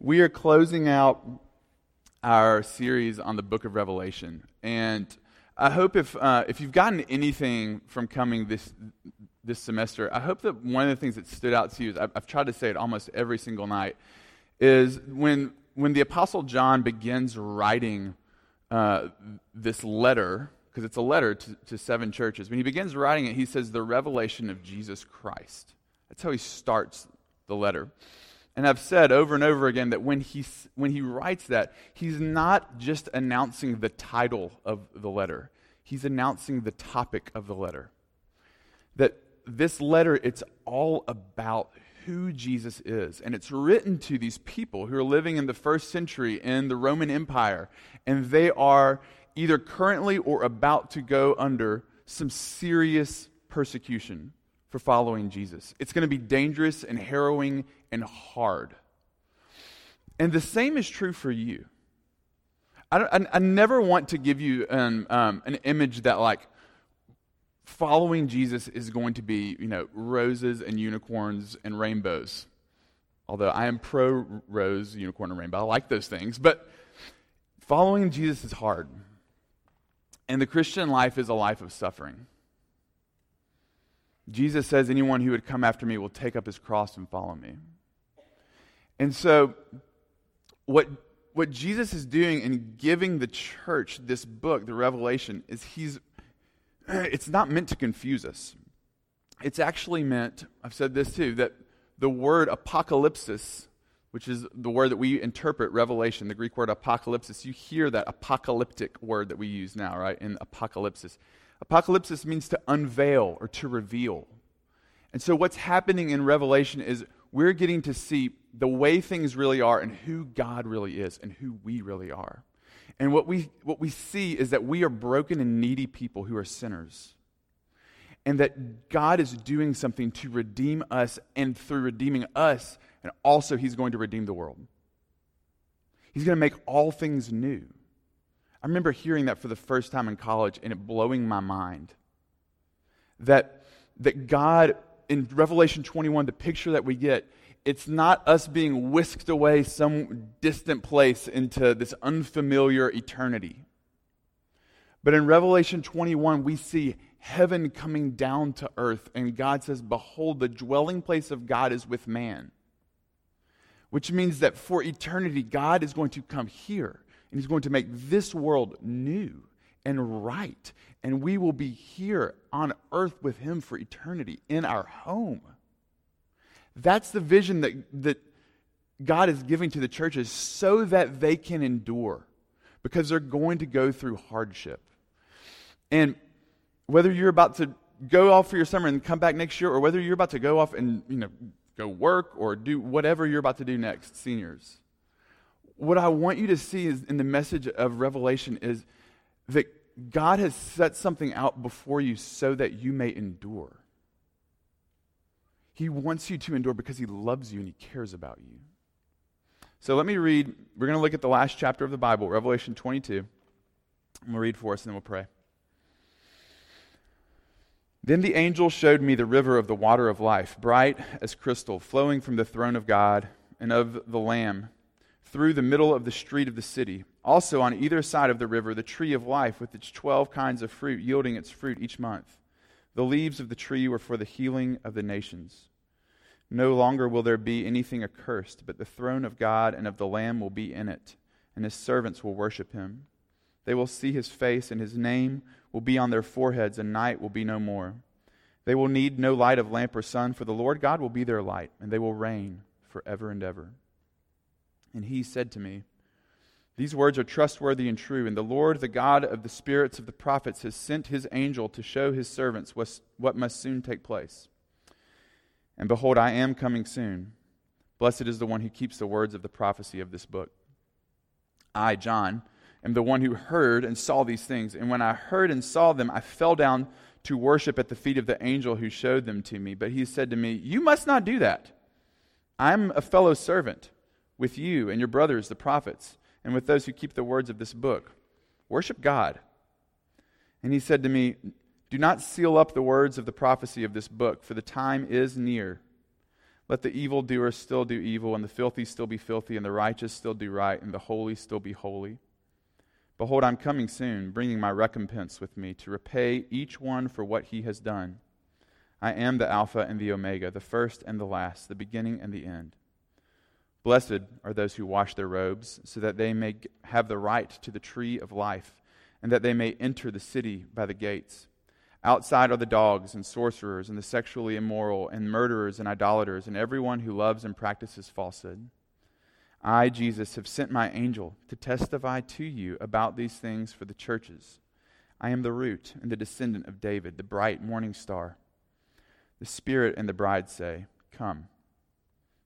we are closing out our series on the book of Revelation. And I hope if, uh, if you've gotten anything from coming this, this semester, I hope that one of the things that stood out to you is I've, I've tried to say it almost every single night is when, when the Apostle John begins writing uh, this letter, because it's a letter to, to seven churches, when he begins writing it, he says, The revelation of Jesus Christ. That's how he starts the letter. And I've said over and over again that when he, when he writes that, he's not just announcing the title of the letter, he's announcing the topic of the letter. That this letter, it's all about who Jesus is. And it's written to these people who are living in the first century in the Roman Empire, and they are either currently or about to go under some serious persecution for following Jesus. It's going to be dangerous and harrowing and hard. And the same is true for you. I, I, I never want to give you an, um, an image that, like, following Jesus is going to be, you know, roses and unicorns and rainbows. Although I am pro rose, unicorn, and rainbow. I like those things. But following Jesus is hard. And the Christian life is a life of suffering. Jesus says, Anyone who would come after me will take up his cross and follow me. And so, what, what Jesus is doing in giving the church this book, the Revelation, is he's, it's not meant to confuse us. It's actually meant, I've said this too, that the word apocalypsis, which is the word that we interpret Revelation, the Greek word apocalypsis, you hear that apocalyptic word that we use now, right, in apocalypsis. Apocalypsis means to unveil or to reveal. And so, what's happening in Revelation is we're getting to see the way things really are and who God really is and who we really are. And what we, what we see is that we are broken and needy people who are sinners. And that God is doing something to redeem us, and through redeeming us, and also He's going to redeem the world. He's going to make all things new. I remember hearing that for the first time in college and it blowing my mind. That, that God, in Revelation 21, the picture that we get it's not us being whisked away some distant place into this unfamiliar eternity. But in Revelation 21, we see heaven coming down to earth, and God says, Behold, the dwelling place of God is with man. Which means that for eternity, God is going to come here, and He's going to make this world new and right. And we will be here on earth with Him for eternity in our home. That's the vision that, that God is giving to the churches so that they can endure because they're going to go through hardship. And whether you're about to go off for your summer and come back next year, or whether you're about to go off and you know go work or do whatever you're about to do next, seniors, what I want you to see is in the message of Revelation is that God has set something out before you so that you may endure. He wants you to endure because He loves you and He cares about you. So let me read. We're going to look at the last chapter of the Bible, Revelation 22. I'm going to read for us and then we'll pray. Then the angel showed me the river of the water of life, bright as crystal, flowing from the throne of God and of the Lamb through the middle of the street of the city. Also, on either side of the river, the tree of life with its twelve kinds of fruit, yielding its fruit each month. The leaves of the tree were for the healing of the nations. No longer will there be anything accursed, but the throne of God and of the Lamb will be in it, and his servants will worship him. They will see his face, and his name will be on their foreheads, and night will be no more. They will need no light of lamp or sun, for the Lord God will be their light, and they will reign forever and ever. And he said to me, these words are trustworthy and true, and the Lord, the God of the spirits of the prophets, has sent his angel to show his servants what must soon take place. And behold, I am coming soon. Blessed is the one who keeps the words of the prophecy of this book. I, John, am the one who heard and saw these things. And when I heard and saw them, I fell down to worship at the feet of the angel who showed them to me. But he said to me, You must not do that. I'm a fellow servant with you and your brothers, the prophets and with those who keep the words of this book. Worship God. And he said to me, Do not seal up the words of the prophecy of this book, for the time is near. Let the evildoer still do evil, and the filthy still be filthy, and the righteous still do right, and the holy still be holy. Behold, I'm coming soon, bringing my recompense with me to repay each one for what he has done. I am the Alpha and the Omega, the first and the last, the beginning and the end. Blessed are those who wash their robes, so that they may have the right to the tree of life, and that they may enter the city by the gates. Outside are the dogs and sorcerers and the sexually immoral and murderers and idolaters and everyone who loves and practices falsehood. I, Jesus, have sent my angel to testify to you about these things for the churches. I am the root and the descendant of David, the bright morning star. The Spirit and the bride say, Come.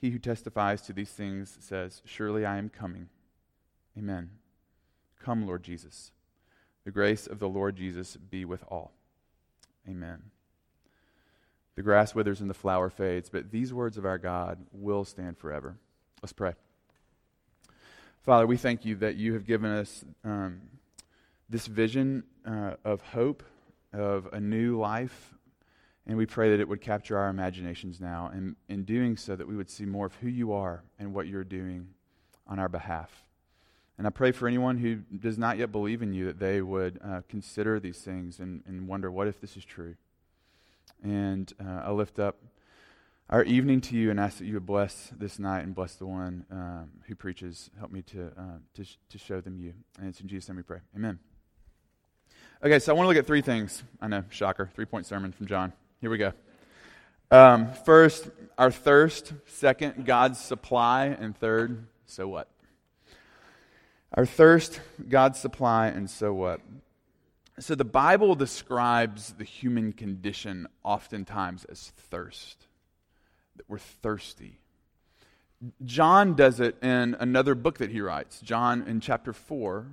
He who testifies to these things says, Surely I am coming. Amen. Come, Lord Jesus. The grace of the Lord Jesus be with all. Amen. The grass withers and the flower fades, but these words of our God will stand forever. Let's pray. Father, we thank you that you have given us um, this vision uh, of hope, of a new life, and we pray that it would capture our imaginations now, and in doing so, that we would see more of who you are and what you're doing on our behalf. And I pray for anyone who does not yet believe in you that they would uh, consider these things and, and wonder, what if this is true? And uh, I lift up our evening to you and ask that you would bless this night and bless the one um, who preaches. Help me to, uh, to, sh- to show them you. And it's in Jesus' name we pray. Amen. Okay, so I want to look at three things. I know, shocker, three point sermon from John. Here we go. Um, first, our thirst. Second, God's supply. And third, so what? Our thirst, God's supply, and so what? So the Bible describes the human condition oftentimes as thirst, that we're thirsty. John does it in another book that he writes, John in chapter 4.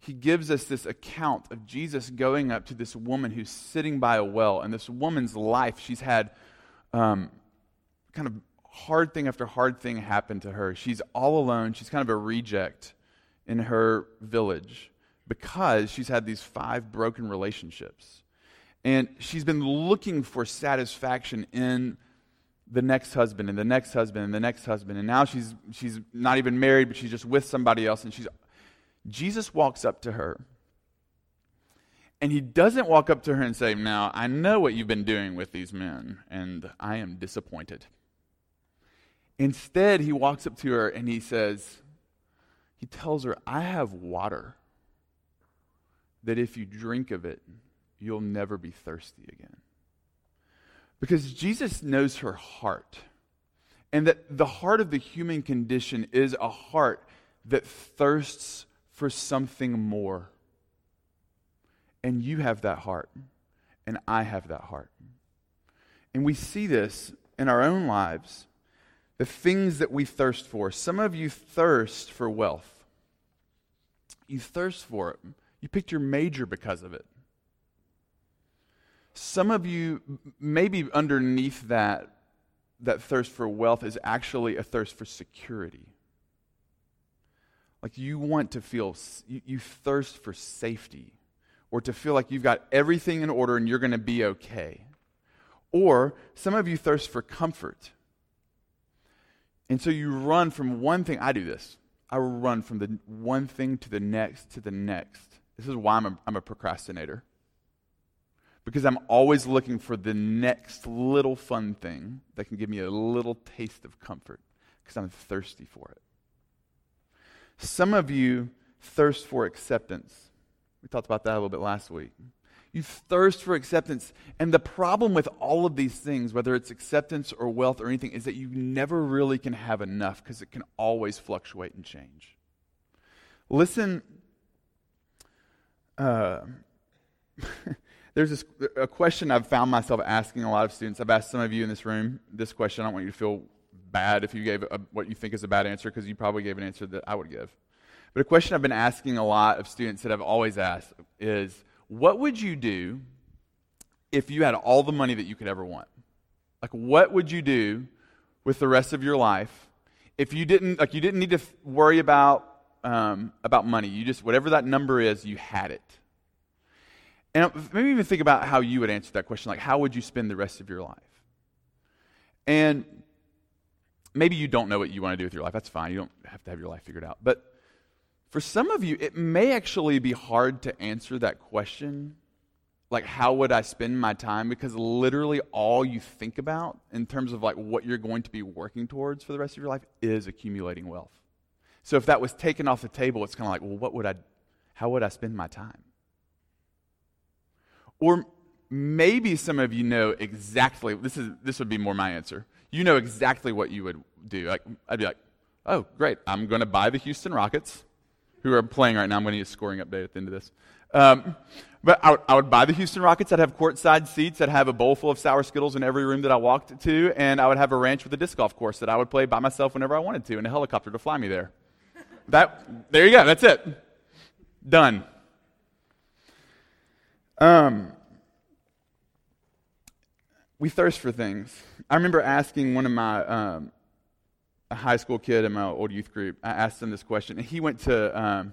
He gives us this account of Jesus going up to this woman who's sitting by a well. And this woman's life, she's had um, kind of hard thing after hard thing happen to her. She's all alone. She's kind of a reject in her village because she's had these five broken relationships. And she's been looking for satisfaction in the next husband and the next husband and the next husband. And now she's, she's not even married, but she's just with somebody else. And she's, Jesus walks up to her. And he doesn't walk up to her and say, Now, I know what you've been doing with these men, and I am disappointed. Instead, he walks up to her and he says, he tells her, I have water that if you drink of it, you'll never be thirsty again. Because Jesus knows her heart. And that the heart of the human condition is a heart that thirsts for something more. And you have that heart. And I have that heart. And we see this in our own lives the things that we thirst for. Some of you thirst for wealth. You thirst for it. You picked your major because of it. Some of you, maybe underneath that, that thirst for wealth is actually a thirst for security. Like you want to feel, you, you thirst for safety or to feel like you've got everything in order and you're going to be okay. Or some of you thirst for comfort. And so you run from one thing. I do this. I run from the one thing to the next to the next. This is why I'm a, I'm a procrastinator. Because I'm always looking for the next little fun thing that can give me a little taste of comfort because I'm thirsty for it. Some of you thirst for acceptance. We talked about that a little bit last week. You thirst for acceptance. And the problem with all of these things, whether it's acceptance or wealth or anything, is that you never really can have enough because it can always fluctuate and change. Listen, uh, there's this, a question I've found myself asking a lot of students. I've asked some of you in this room this question. I don't want you to feel bad if you gave a, what you think is a bad answer because you probably gave an answer that I would give. But a question I've been asking a lot of students that I've always asked is what would you do if you had all the money that you could ever want? Like, what would you do with the rest of your life if you didn't, like, you didn't need to worry about, um, about money? You just, whatever that number is, you had it. And maybe even think about how you would answer that question. Like, how would you spend the rest of your life? And maybe you don't know what you want to do with your life. That's fine. You don't have to have your life figured out. But for some of you, it may actually be hard to answer that question. Like, how would I spend my time? Because literally all you think about in terms of like what you're going to be working towards for the rest of your life is accumulating wealth. So if that was taken off the table, it's kind of like, well, what would I, how would I spend my time? Or maybe some of you know exactly, this, is, this would be more my answer. You know exactly what you would do. Like, I'd be like, oh, great, I'm going to buy the Houston Rockets who are playing right now. I'm going to get a scoring update at the end of this. Um, but I would, I would, buy the Houston Rockets. I'd have courtside seats. I'd have a bowl full of sour Skittles in every room that I walked to. And I would have a ranch with a disc golf course that I would play by myself whenever I wanted to and a helicopter to fly me there. That, there you go. That's it. Done. Um, we thirst for things. I remember asking one of my um, a high school kid in my old youth group. I asked him this question, and he went to um,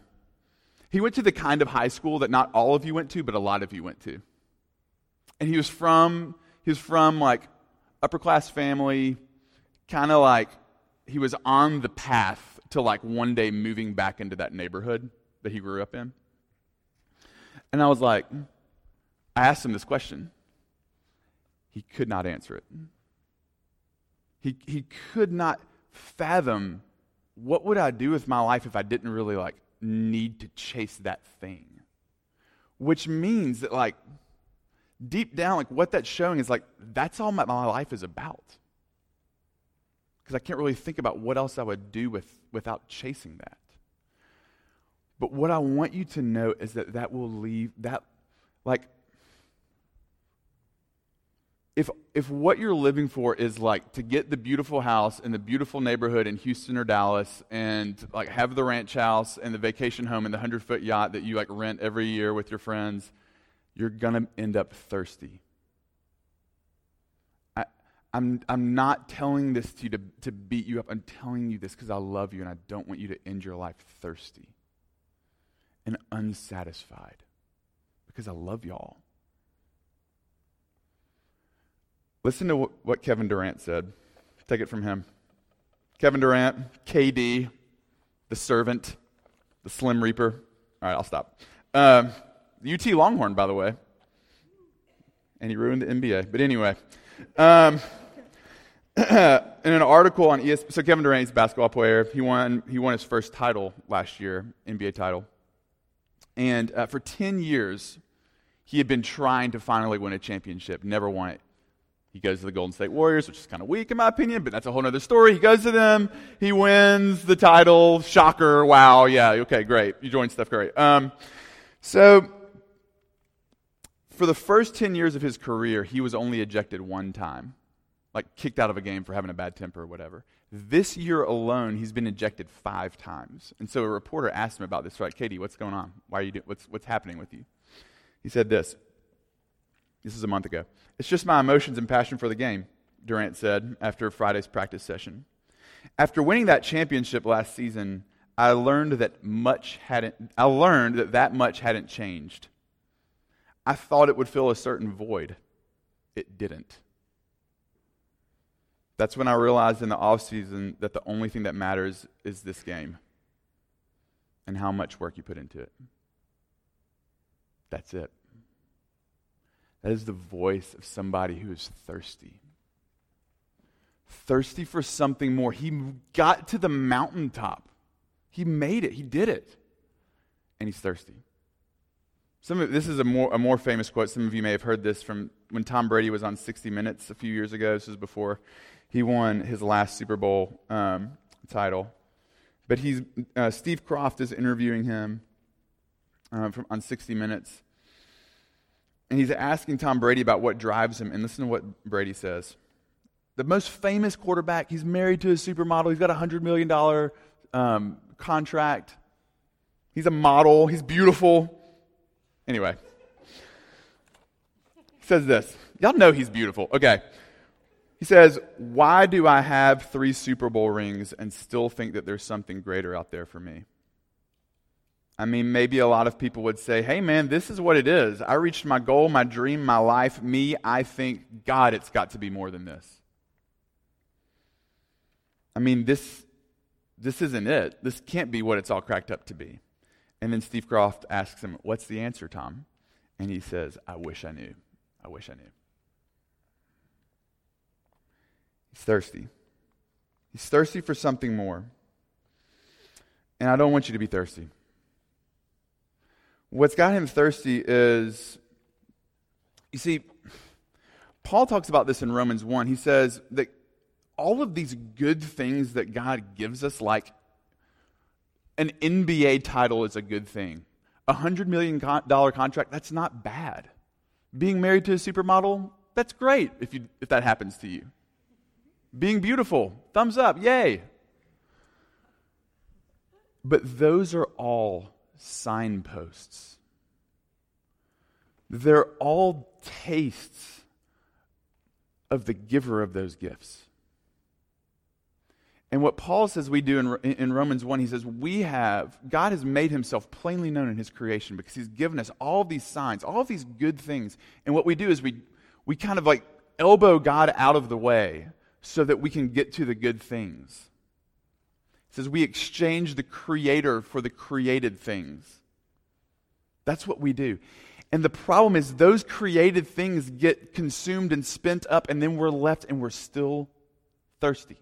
he went to the kind of high school that not all of you went to, but a lot of you went to. And he was from he was from like upper class family, kind of like he was on the path to like one day moving back into that neighborhood that he grew up in. And I was like, I asked him this question. He could not answer it. He, he could not fathom what would I do with my life if I didn't really like need to chase that thing. Which means that like deep down, like what that's showing is like that's all my, my life is about. Because I can't really think about what else I would do with without chasing that. But what I want you to know is that that will leave that like if, if what you're living for is like to get the beautiful house in the beautiful neighborhood in Houston or Dallas and like have the ranch house and the vacation home and the 100 foot yacht that you like rent every year with your friends, you're going to end up thirsty. I, I'm, I'm not telling this to you to, to beat you up. I'm telling you this because I love you and I don't want you to end your life thirsty and unsatisfied because I love y'all. Listen to what Kevin Durant said. Take it from him. Kevin Durant, KD, the servant, the Slim Reaper. All right, I'll stop. Um, UT Longhorn, by the way. And he ruined the NBA. But anyway, um, in an article on ESPN, so Kevin Durant, he's a basketball player. He won, he won his first title last year, NBA title. And uh, for 10 years, he had been trying to finally win a championship, never won it. He goes to the Golden State Warriors, which is kind of weak in my opinion, but that's a whole other story. He goes to them, he wins the title. Shocker! Wow! Yeah. Okay. Great. You joined Steph Curry. Um, so for the first ten years of his career, he was only ejected one time, like kicked out of a game for having a bad temper or whatever. This year alone, he's been ejected five times. And so a reporter asked him about this. Right, KD, what's going on? Why are you? Do- what's what's happening with you? He said this. This is a month ago. It's just my emotions and passion for the game, Durant said after Friday's practice session. After winning that championship last season, I learned that much hadn't I learned that that much hadn't changed. I thought it would fill a certain void. It didn't. That's when I realized in the off season that the only thing that matters is this game and how much work you put into it. That's it. That is the voice of somebody who is thirsty. Thirsty for something more. He got to the mountaintop. He made it. He did it. And he's thirsty. Some of, this is a more, a more famous quote. Some of you may have heard this from when Tom Brady was on 60 Minutes a few years ago. This was before he won his last Super Bowl um, title. But he's, uh, Steve Kroft is interviewing him uh, from, on 60 Minutes. And he's asking Tom Brady about what drives him. And listen to what Brady says. the most famous quarterback. He's married to a supermodel. He's got a $100 million um, contract. He's a model. He's beautiful. Anyway, he says this. Y'all know he's beautiful. Okay. He says, Why do I have three Super Bowl rings and still think that there's something greater out there for me? I mean, maybe a lot of people would say, Hey, man, this is what it is. I reached my goal, my dream, my life. Me, I think, God, it's got to be more than this. I mean, this, this isn't it. This can't be what it's all cracked up to be. And then Steve Kroft asks him, What's the answer, Tom? And he says, I wish I knew. I wish I knew. He's thirsty. He's thirsty for something more. And I don't want you to be thirsty. What's got him thirsty is, you see, Paul talks about this in Romans 1. He says that all of these good things that God gives us, like an NBA title is a good thing. A $100 million contract, that's not bad. Being married to a supermodel, that's great if, you, if that happens to you. Being beautiful, thumbs up, yay. But those are all signposts. They're all tastes of the giver of those gifts. And what Paul says we do in, in Romans 1, he says, We have, God has made himself plainly known in his creation because he's given us all these signs, all these good things. And what we do is we, we kind of like elbow God out of the way so that we can get to the good things. Says, We exchange the creator for the created things. That's what we do. And the problem is, those created things get consumed and spent up, and then we're left and we're still thirsty.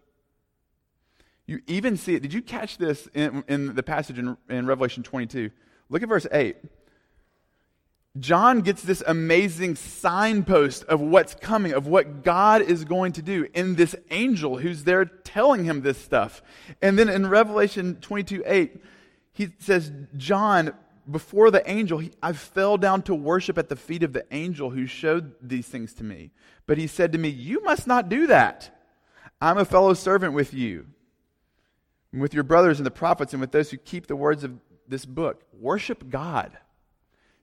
You even see it. Did you catch this in, in the passage in, in Revelation 22? Look at verse 8. John gets this amazing signpost of what's coming, of what God is going to do in this angel who's there telling him this stuff. And then in Revelation 22 8, he says, John, before the angel, he, I fell down to worship at the feet of the angel who showed these things to me. But he said to me, You must not do that. I'm a fellow servant with you and with your brothers and the prophets and with those who keep the words of this book. Worship God.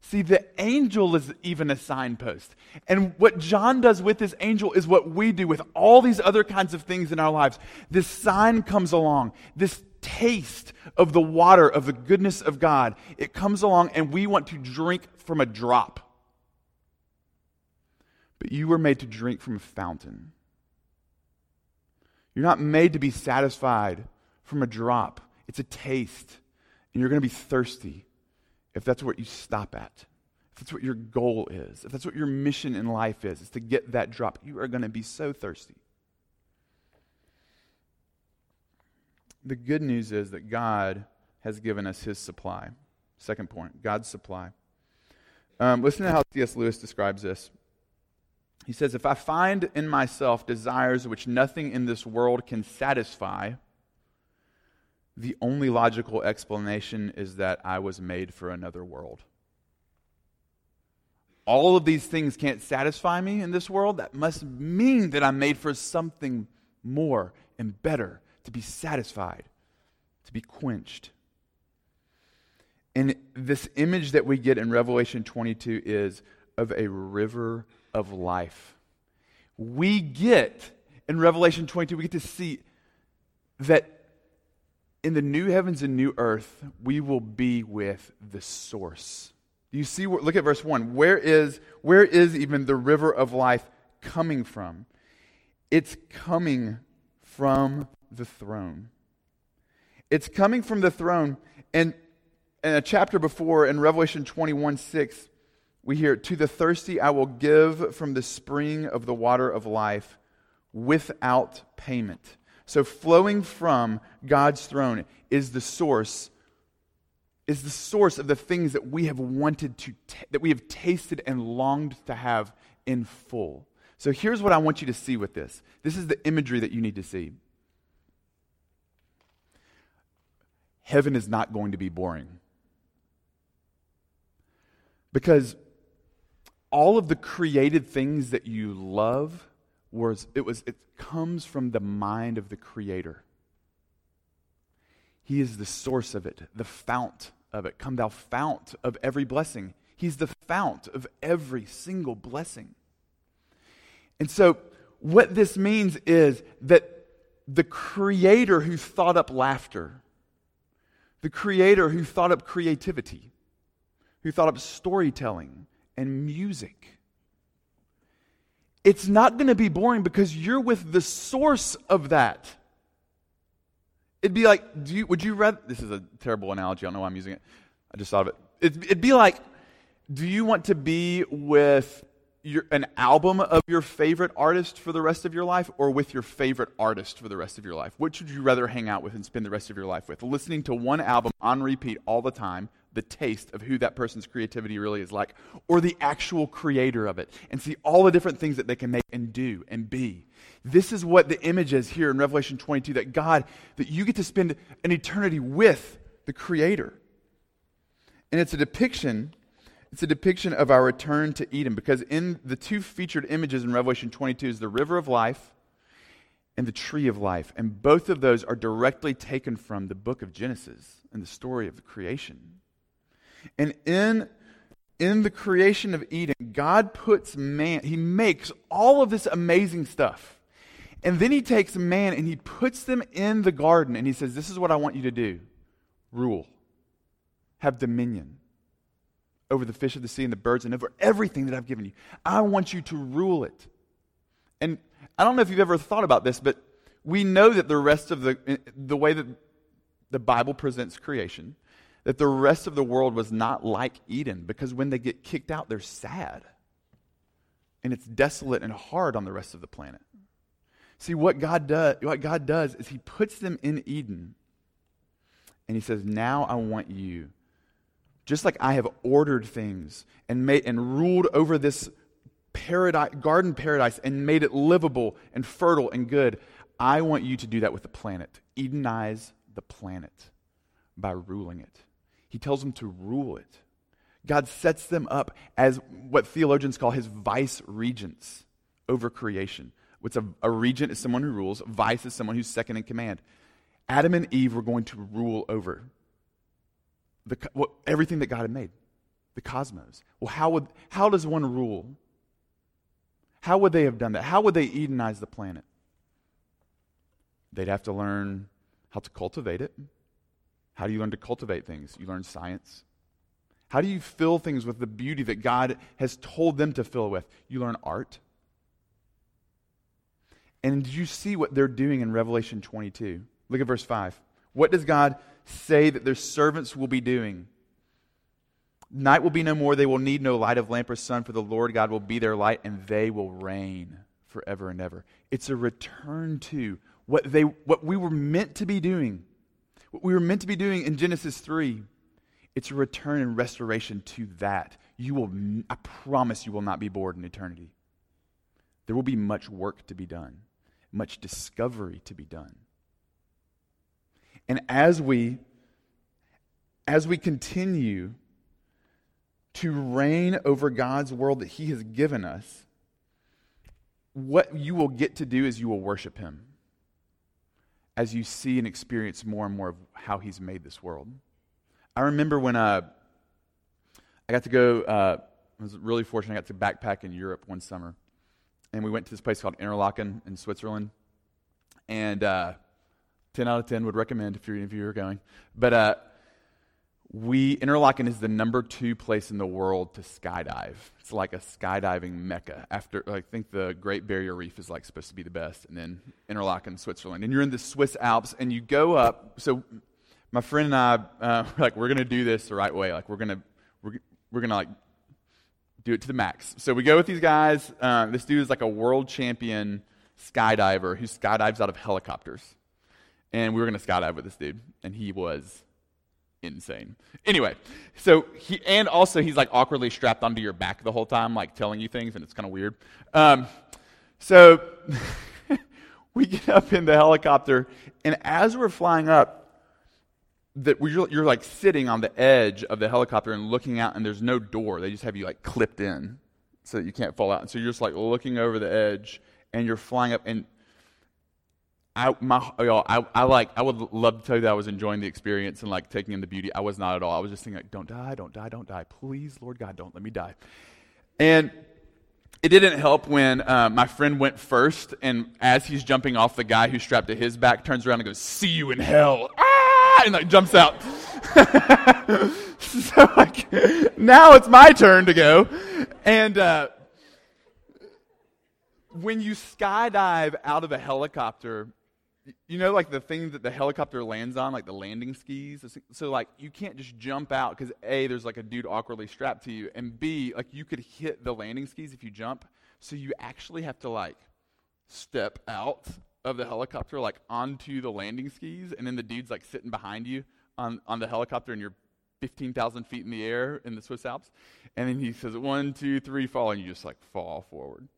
See, the angel is even a signpost. And what John does with this angel is what we do with all these other kinds of things in our lives. This sign comes along, this taste of the water, of the goodness of God. It comes along, and we want to drink from a drop. But you were made to drink from a fountain. You're not made to be satisfied from a drop. It's a taste. And you're going to be thirsty if that's what you stop at. If that's what your goal is. If that's what your mission in life is, is to get that drop. You are going to be so thirsty. The good news is that God has given us his supply. Second point God's supply. Um, listen to how C.S. Lewis describes this. He says, If I find in myself desires which nothing in this world can satisfy, the only logical explanation is that I was made for another world. All of these things can't satisfy me in this world. That must mean that I'm made for something more and better, to be satisfied, to be quenched. And this image that we get in Revelation 22 is of a river of life. We get, in Revelation 22, we get to see that in the new heavens and new earth, we will be with the source. Do you see? Look at verse 1. Where is, where is even the river of life coming from? It's coming from the throne. It's coming from the throne. And in a chapter before, in Revelation 21 6, we hear, To the thirsty I will give from the spring of the water of life without payment. So flowing from God's throne is the source is the source of the things that we have wanted to t- that we have tasted and longed to have in full. So here's what I want you to see with this. This is the imagery that you need to see. Heaven is not going to be boring. Because all of the created things that you love was it was it comes from the mind of the creator. He is the source of it, the fount of it. Come thou fount of every blessing. He's the fount of every single blessing. And so what this means is that the creator who thought up laughter, the creator who thought up creativity, who thought up storytelling and music, it's not going to be boring because you're with the source of that. It'd be like, you, would you rather, this is a terrible analogy, I don't know why I'm using it. I just thought of it. It'd, it'd be like, do you want to be with your, an album of your favorite artist for the rest of your life or with your favorite artist for the rest of your life? Which would you rather hang out with and spend the rest of your life with? Listening to one album on repeat all the time, the taste of who that person's creativity really is like, or the actual creator of it and see all the different things that they can make and do and be. This is what the image is here in Revelation 22 that God, that you get to spend an eternity with the creator. And it's a depiction it's a depiction of our return to Eden because in the two featured images in Revelation 22 is the river of life and the tree of life. And both of those are directly taken from the book of Genesis and the story of the creation. And in, in the creation of Eden, God puts man, he makes all of this amazing stuff. And then he takes man and he puts them in the garden and he says, This is what I want you to do rule, have dominion over the fish of the sea and the birds and over everything that I've given you. I want you to rule it. And I don't know if you've ever thought about this, but we know that the rest of the, the way that the Bible presents creation, that the rest of the world was not like Eden because when they get kicked out, they're sad. And it's desolate and hard on the rest of the planet. See, what God, does, what God does is He puts them in Eden. And He says, Now I want you just like I have ordered things and made and ruled over this paradise, garden paradise and made it livable and fertile and good, I want you to do that with the planet. Edenize the planet by ruling it. He tells them to rule it. God sets them up as what theologians call his vice regents over creation. What's a, a regent is someone who rules, vice is someone who's second in command. Adam and Eve were going to rule over the, what, everything that God had made, the cosmos. Well, how, would, how does one rule? How would they have done that? How would they Edenize the planet? They'd have to learn how to cultivate it. How do you learn to cultivate things? You learn science. How do you fill things with the beauty that God has told them to fill with? You learn art. And did you see what they're doing in Revelation 22? Look at verse 5. What does God say that their servants will be doing? Night will be no more. They will need no light of lamp or sun, for the Lord God will be their light, and they will reign forever and ever. It's a return to what, they, what we were meant to be doing. What we were meant to be doing in Genesis 3. It's a return and restoration to that. You will, I promise you will not be bored in eternity. There will be much work to be done, much discovery to be done. And as we as we continue to reign over God's world that he has given us, what you will get to do is you will worship him as you see and experience more and more of how he's made this world. I remember when uh, I got to go, uh, I was really fortunate, I got to backpack in Europe one summer. And we went to this place called Interlaken in Switzerland. And uh, 10 out of 10 would recommend if you're, if you're going. But uh, we, Interlaken is the number two place in the world to skydive. It's like a skydiving mecca. After, I think the Great Barrier Reef is like supposed to be the best, and then Interlaken, Switzerland. And you're in the Swiss Alps, and you go up. So my friend and I, uh, we're like, we're going to do this the right way. Like, we're going to, we're, we're going to like do it to the max. So we go with these guys. Uh, this dude is like a world champion skydiver who skydives out of helicopters and we were going to skydive with this dude, and he was insane. Anyway, so he, and also he's like awkwardly strapped onto your back the whole time, like telling you things, and it's kind of weird. Um, so we get up in the helicopter, and as we're flying up, that you're, you're like sitting on the edge of the helicopter and looking out, and there's no door. They just have you like clipped in so that you can't fall out. And so you're just like looking over the edge and you're flying up and I, my, y'all, I, I like, I would love to tell you that I was enjoying the experience and like taking in the beauty. I was not at all. I was just thinking like, don't die, don't die, don't die. Please, Lord God, don't let me die. And it didn't help when uh, my friend went first, and as he's jumping off, the guy who's strapped to his back turns around and goes, "See you in hell!" Ah! and like jumps out. so like, now it's my turn to go, and uh, when you skydive out of a helicopter, you know, like the thing that the helicopter lands on, like the landing skis. So, like, you can't just jump out because A, there's like a dude awkwardly strapped to you, and B, like, you could hit the landing skis if you jump. So, you actually have to, like, step out of the helicopter, like, onto the landing skis, and then the dude's, like, sitting behind you on, on the helicopter, and you're 15,000 feet in the air in the Swiss Alps. And then he says, one, two, three, fall, and you just, like, fall forward.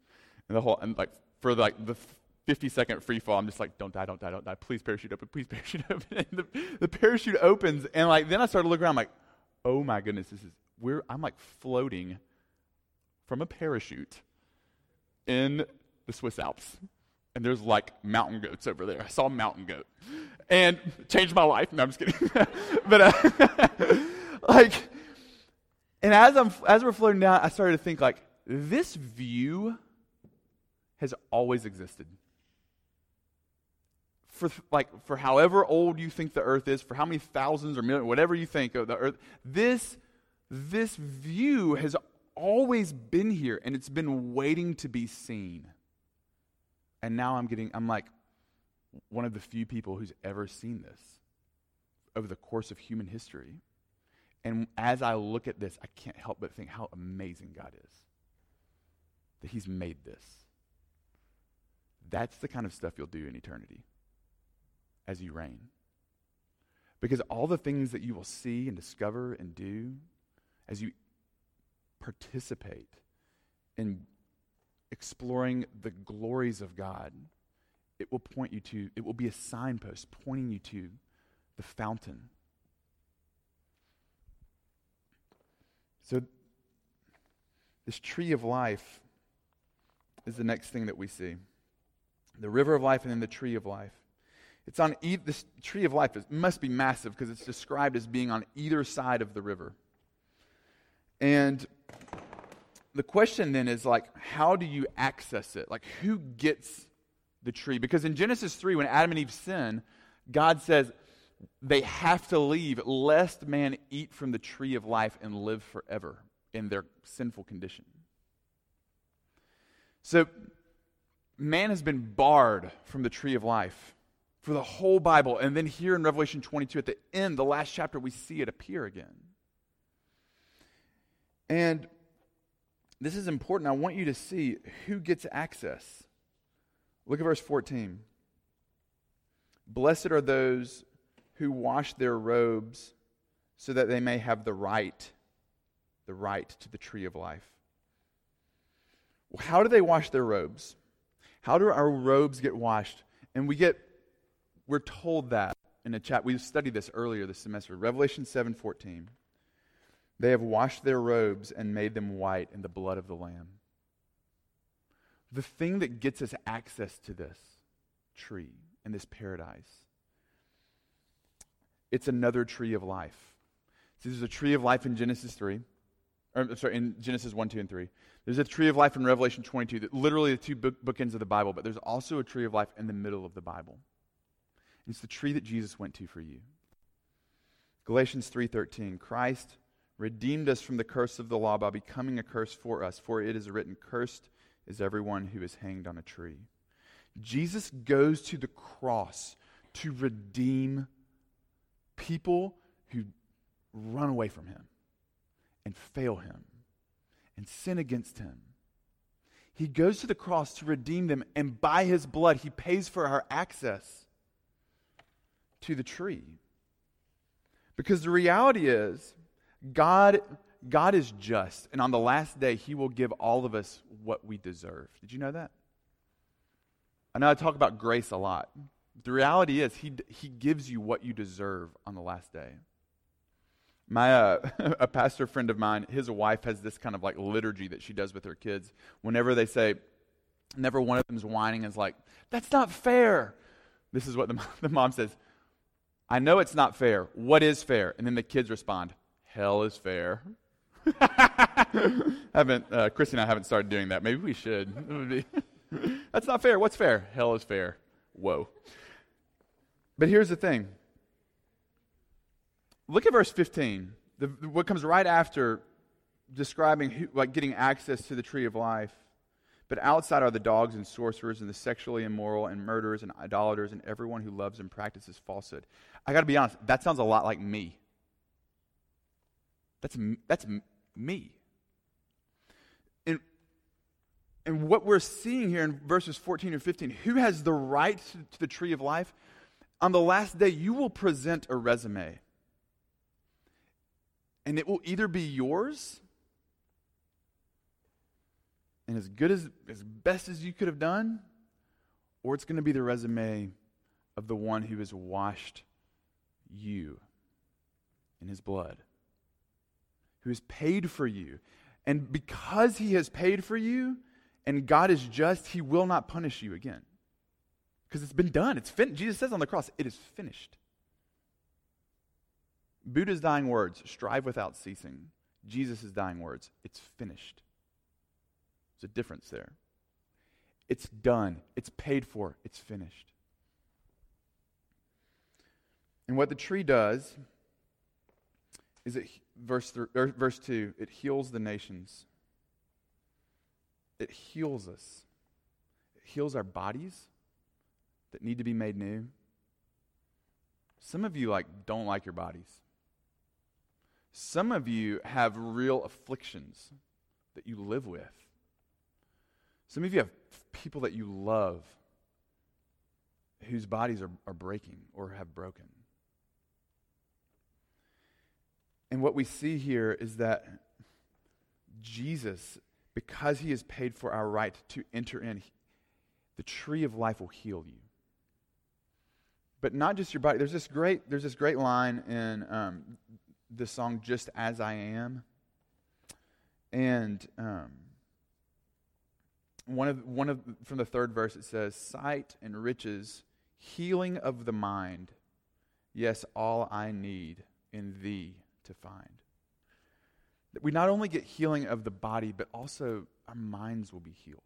And the whole, and, like, for, like, the 50 second free fall. I'm just like, don't die, don't die, don't die. Please parachute open, please parachute open. The, the parachute opens, and like then I started looking around, I'm like, oh my goodness, this is we're I'm like floating from a parachute in the Swiss Alps. And there's like mountain goats over there. I saw a mountain goat. And changed my life. No, I'm just kidding. but uh, like and as I'm as we're floating down, I started to think like this view has always existed for like for however old you think the earth is, for how many thousands or millions, whatever you think of the earth, this this view has always been here and it's been waiting to be seen. And now I'm getting I'm like one of the few people who's ever seen this over the course of human history. And as I look at this, I can't help but think how amazing God is. That He's made this. That's the kind of stuff you'll do in eternity as you reign. Because all the things that you will see and discover and do as you participate in exploring the glories of God, it will point you to, it will be a signpost pointing you to the fountain. So, this tree of life is the next thing that we see the river of life and then the tree of life. It's on e- this tree of life. It must be massive because it's described as being on either side of the river. And the question then is like, how do you access it? Like, who gets the tree? Because in Genesis 3, when Adam and Eve sin, God says they have to leave lest man eat from the tree of life and live forever in their sinful condition. So, man has been barred from the tree of life for the whole Bible. And then here in Revelation 22, at the end, the last chapter, we see it appear again. And this is important. I want you to see who gets access. Look at verse 14. Blessed are those who wash their robes so that they may have the right, the right to the tree of life. How do they wash their robes? How do our robes get washed? And we get we're told that in a chat. We studied this earlier this semester. Revelation 7:14. They have washed their robes and made them white in the blood of the Lamb. The thing that gets us access to this tree and this paradise, it's another tree of life. See, there's a tree of life in Genesis 3. Or, sorry, in Genesis 1, 2, and 3. There's a tree of life in Revelation 22, that literally the two book, bookends of the Bible, but there's also a tree of life in the middle of the Bible. It's the tree that Jesus went to for you. Galatians 3:13 Christ redeemed us from the curse of the law by becoming a curse for us for it is written cursed is everyone who is hanged on a tree. Jesus goes to the cross to redeem people who run away from him and fail him and sin against him. He goes to the cross to redeem them, and by his blood, he pays for our access to the tree. Because the reality is, God, God is just, and on the last day, He will give all of us what we deserve. Did you know that? I know I talk about grace a lot. The reality is, He, he gives you what you deserve on the last day. My uh, a pastor friend of mine, his wife has this kind of like liturgy that she does with her kids. Whenever they say, Never one of them is whining is like, that's not fair. This is what the, the mom says. I know it's not fair. What is fair? And then the kids respond, hell is fair. haven't uh, Christy and I haven't started doing that. Maybe we should. That's not fair. What's fair? Hell is fair. Whoa. But here's the thing. Look at verse 15. The, what comes right after describing who, like getting access to the tree of life. But outside are the dogs and sorcerers and the sexually immoral and murderers and idolaters and everyone who loves and practices falsehood. I got to be honest, that sounds a lot like me. That's, that's me. And, and what we're seeing here in verses 14 and 15, who has the right to, to the tree of life? On the last day, you will present a resume. And it will either be yours and as good as, as best as you could have done, or it's going to be the resume of the one who has washed you in his blood, who has paid for you. And because he has paid for you, and God is just, he will not punish you again. Because it's been done. It's fin- Jesus says on the cross, it is finished. Buddha's dying words, strive without ceasing. Jesus' dying words, it's finished. There's a difference there. It's done, it's paid for, it's finished. And what the tree does is it verse th- verse 2 it heals the nations. It heals us. It heals our bodies that need to be made new. Some of you like don't like your bodies. Some of you have real afflictions that you live with some of you have people that you love whose bodies are, are breaking or have broken. And what we see here is that Jesus, because he has paid for our right to enter in, the tree of life will heal you. But not just your body. There's this great, there's this great line in um, the song "Just as I Am," and um, one of, one of from the third verse it says sight and riches healing of the mind. Yes all i need in thee to find. That we not only get healing of the body but also our minds will be healed.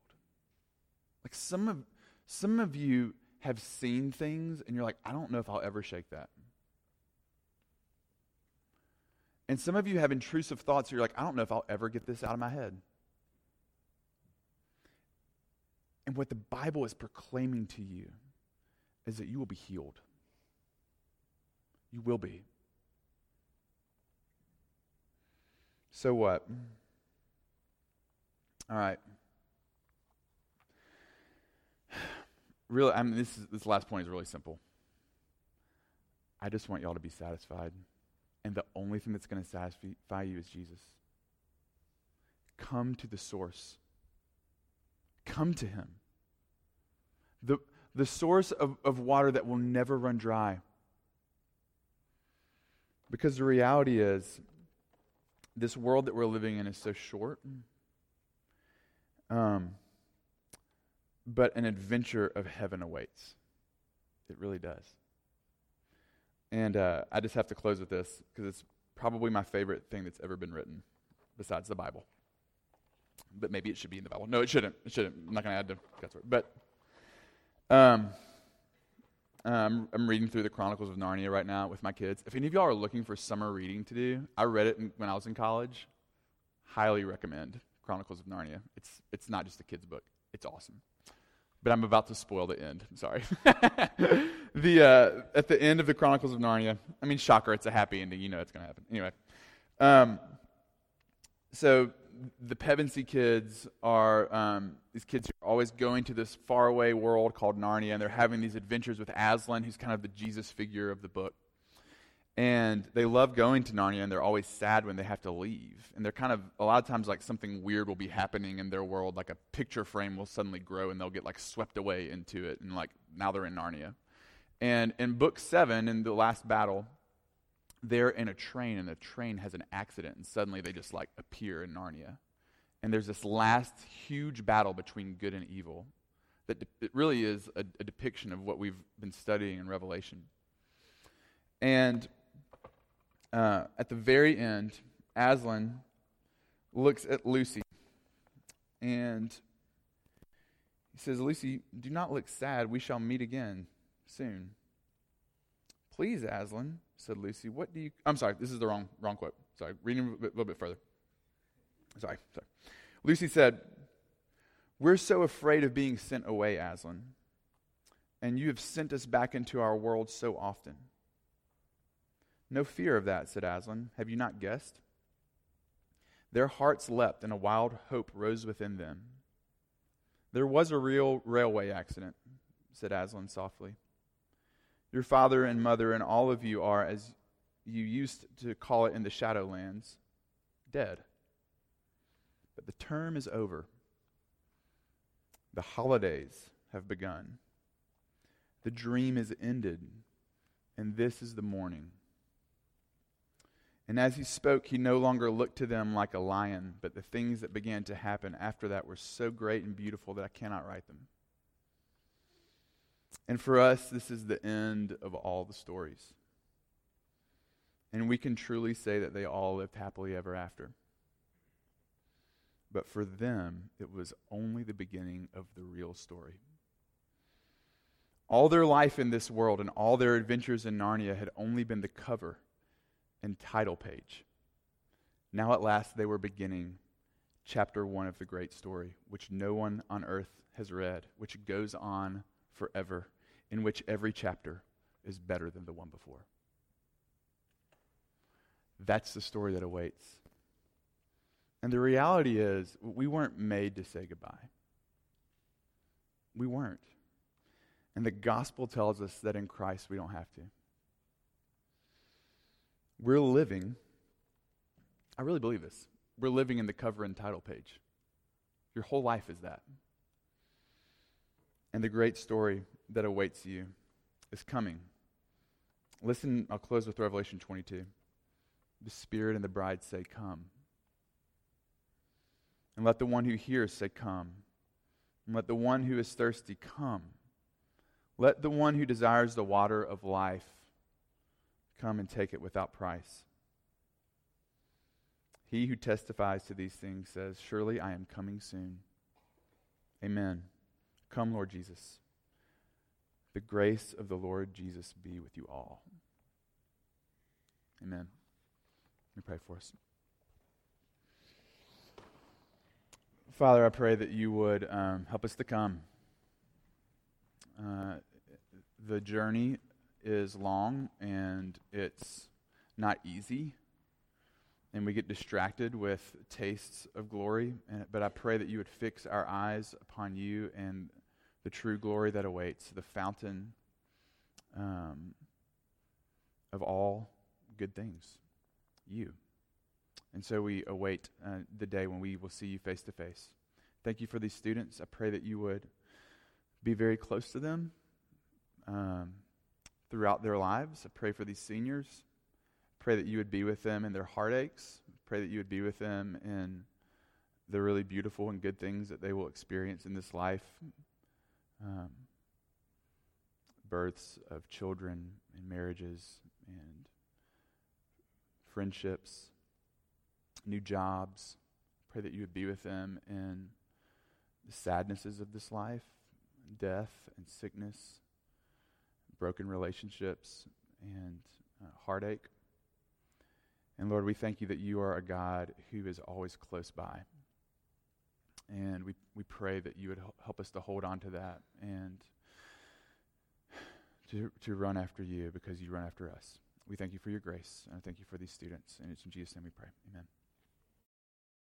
Like some of some of you have seen things and you're like i don't know if i'll ever shake that. And some of you have intrusive thoughts you're like i don't know if i'll ever get this out of my head And what the Bible is proclaiming to you is that you will be healed. You will be. So what? All right. Really, I mean, this, is, this last point is really simple. I just want y'all to be satisfied. And the only thing that's going to satisfy you is Jesus. Come to the source Come to him. The, the source of, of water that will never run dry. Because the reality is, this world that we're living in is so short. Um, but an adventure of heaven awaits. It really does. And uh, I just have to close with this because it's probably my favorite thing that's ever been written besides the Bible but maybe it should be in the Bible. No, it shouldn't. It shouldn't. I'm not going to add to God's word. But um, um, I'm reading through the Chronicles of Narnia right now with my kids. If any of y'all are looking for summer reading to do, I read it when I was in college. Highly recommend Chronicles of Narnia. It's it's not just a kids book. It's awesome. But I'm about to spoil the end. I'm sorry. the uh, at the end of the Chronicles of Narnia. I mean, shocker! It's a happy ending. You know it's going to happen. Anyway. Um, so the Pevensey kids are um, these kids who are always going to this faraway world called Narnia, and they're having these adventures with Aslan, who's kind of the Jesus figure of the book. And they love going to Narnia, and they're always sad when they have to leave. And they're kind of, a lot of times, like something weird will be happening in their world, like a picture frame will suddenly grow, and they'll get like swept away into it, and like now they're in Narnia. And in book seven, in the last battle, they're in a train and the train has an accident and suddenly they just like appear in Narnia. and there's this last huge battle between good and evil that de- it really is a, a depiction of what we've been studying in Revelation. And uh, at the very end, Aslan looks at Lucy and he says, Lucy, do not look sad. We shall meet again soon. Please, Aslan, said Lucy, what do you. I'm sorry, this is the wrong, wrong quote. Sorry, reading a, little bit further. Sorry, sorry. Lucy said, We're so afraid of being sent away, Aslan, and you have sent us back into our world so often. No fear of that, said Aslan. Have you not guessed? Their hearts leapt, and a wild hope rose within them. There was a real railway accident, said Aslan softly. Your father and mother and all of you are, as you used to call it in the Shadowlands, dead. But the term is over. The holidays have begun. The dream is ended, and this is the morning. And as he spoke, he no longer looked to them like a lion, but the things that began to happen after that were so great and beautiful that I cannot write them. And for us, this is the end of all the stories. And we can truly say that they all lived happily ever after. But for them, it was only the beginning of the real story. All their life in this world and all their adventures in Narnia had only been the cover and title page. Now, at last, they were beginning chapter one of the great story, which no one on earth has read, which goes on forever, in which every chapter is better than the one before. That's the story that awaits. And the reality is, we weren't made to say goodbye. We weren't. And the gospel tells us that in Christ we don't have to. We're living, I really believe this. We're living in the cover and title page. Your whole life is that. And the great story that awaits you is coming. Listen, I'll close with Revelation 22. The Spirit and the bride say, Come. And let the one who hears say, Come. And let the one who is thirsty come. Let the one who desires the water of life come and take it without price. He who testifies to these things says, Surely I am coming soon. Amen. Come, Lord Jesus. The grace of the Lord Jesus be with you all. Amen. Let me pray for us. Father, I pray that you would um, help us to come. Uh, the journey is long and it's not easy. And we get distracted with tastes of glory. But I pray that you would fix our eyes upon you and the true glory that awaits, the fountain um, of all good things, you. And so we await uh, the day when we will see you face to face. Thank you for these students. I pray that you would be very close to them. Um, throughout their lives. I pray for these seniors. Pray that you would be with them in their heartaches. Pray that you would be with them in the really beautiful and good things that they will experience in this life. Um, births of children and marriages and friendships, new jobs. Pray that you would be with them in the sadnesses of this life, death and sickness broken relationships and uh, heartache. And Lord, we thank you that you are a God who is always close by. And we, we pray that you would help us to hold on to that and to, to run after you because you run after us. We thank you for your grace, and I thank you for these students. And it's in Jesus' name we pray. Amen.